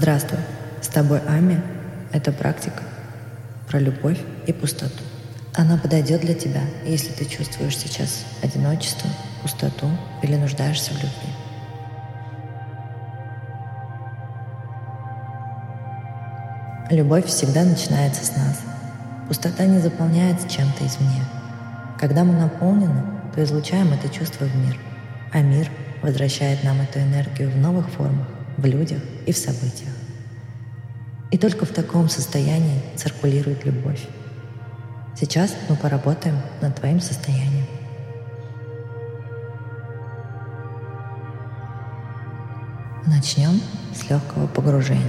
Здравствуй, с тобой Ами. Это практика про любовь и пустоту. Она подойдет для тебя, если ты чувствуешь сейчас одиночество, пустоту или нуждаешься в любви. Любовь всегда начинается с нас. Пустота не заполняется чем-то извне. Когда мы наполнены, то излучаем это чувство в мир, а мир возвращает нам эту энергию в новых формах, в людях и в событиях. И только в таком состоянии циркулирует любовь. Сейчас мы поработаем над твоим состоянием. Начнем с легкого погружения.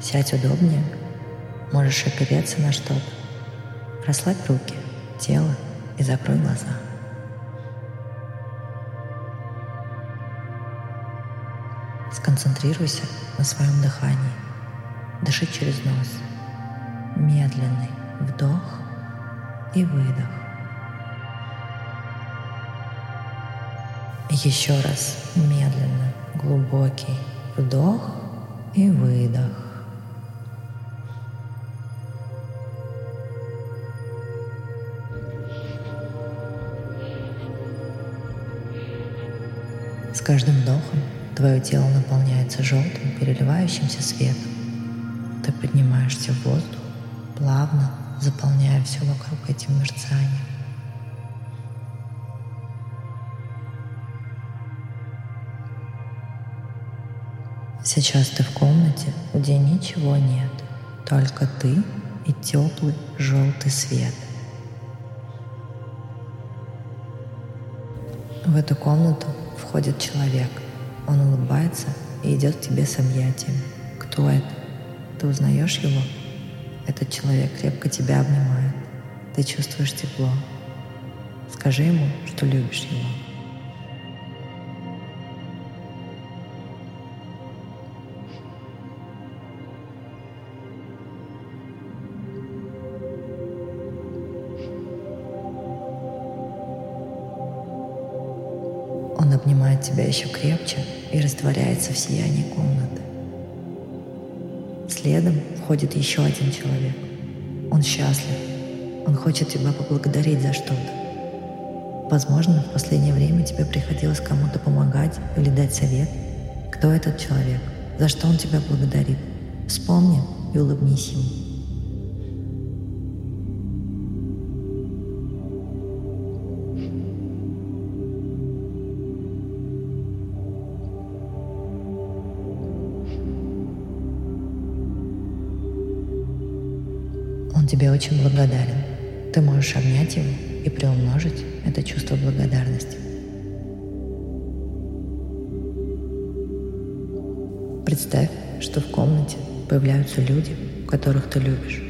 Сядь удобнее, можешь опереться на что-то. Расслабь руки, тело и закрой глаза. Сконцентрируйся на своем дыхании. Дыши через нос. Медленный вдох и выдох. Еще раз медленно, глубокий вдох и выдох. С каждым вдохом твое тело наполняется желтым, переливающимся светом. Ты поднимаешься в воздух, плавно заполняя все вокруг этим мерцанием. Сейчас ты в комнате, где ничего нет, только ты и теплый желтый свет. В эту комнату входит человек. Он улыбается и идет к тебе с объятиями. Кто это? Ты узнаешь его? Этот человек крепко тебя обнимает. Ты чувствуешь тепло. Скажи ему, что любишь его. Он обнимает тебя еще крепче и растворяется в сиянии комнаты. Следом входит еще один человек. Он счастлив. Он хочет тебя поблагодарить за что-то. Возможно, в последнее время тебе приходилось кому-то помогать или дать совет. Кто этот человек? За что он тебя благодарит? Вспомни и улыбнись ему. Он тебе очень благодарен. Ты можешь обнять его и приумножить это чувство благодарности. Представь, что в комнате появляются люди, которых ты любишь.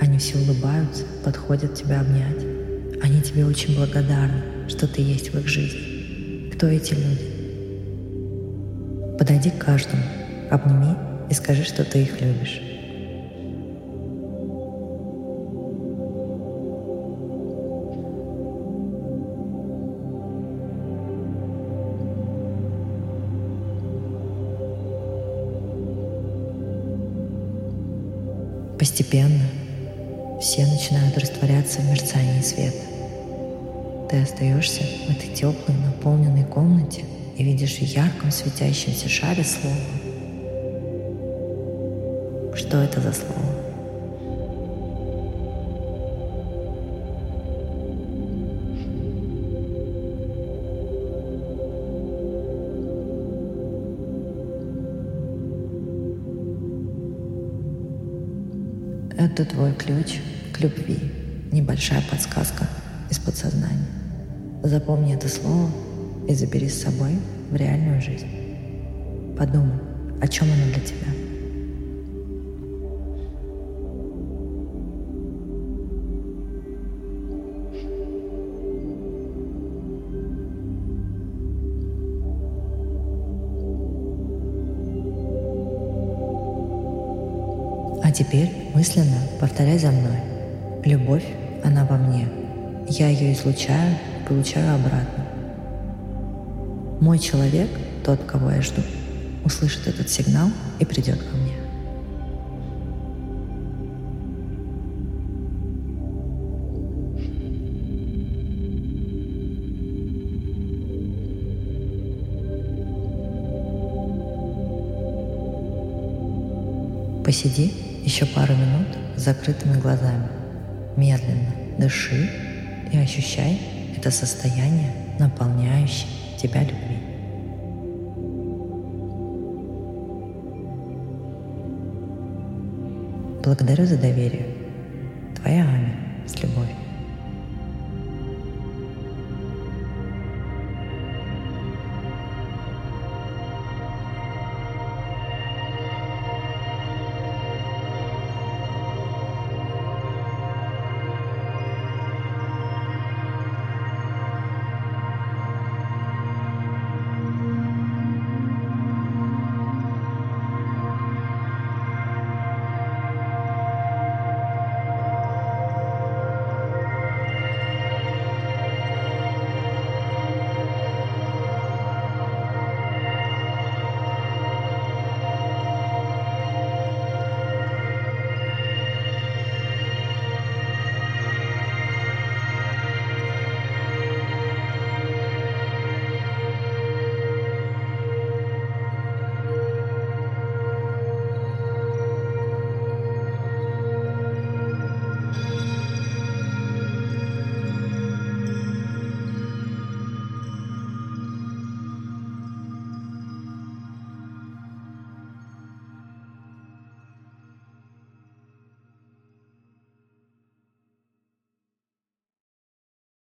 Они все улыбаются, подходят тебя обнять. Они тебе очень благодарны, что ты есть в их жизни. Кто эти люди? Подойди к каждому, обними и скажи, что ты их любишь. Постепенно все начинают растворяться в мерцании света. Ты остаешься в этой теплой, наполненной комнате и видишь в ярком светящемся шаре слово. Что это за слово? Это твой ключ к любви. Небольшая подсказка из подсознания. Запомни это слово и забери с собой в реальную жизнь. Подумай, о чем оно для тебя. Теперь мысленно повторяй за мной. Любовь, она во мне. Я ее излучаю получаю обратно. Мой человек, тот, кого я жду, услышит этот сигнал и придет ко мне. Посиди еще пару минут с закрытыми глазами. Медленно дыши и ощущай это состояние, наполняющее тебя любви. Благодарю за доверие. Твоя Аня с любовью.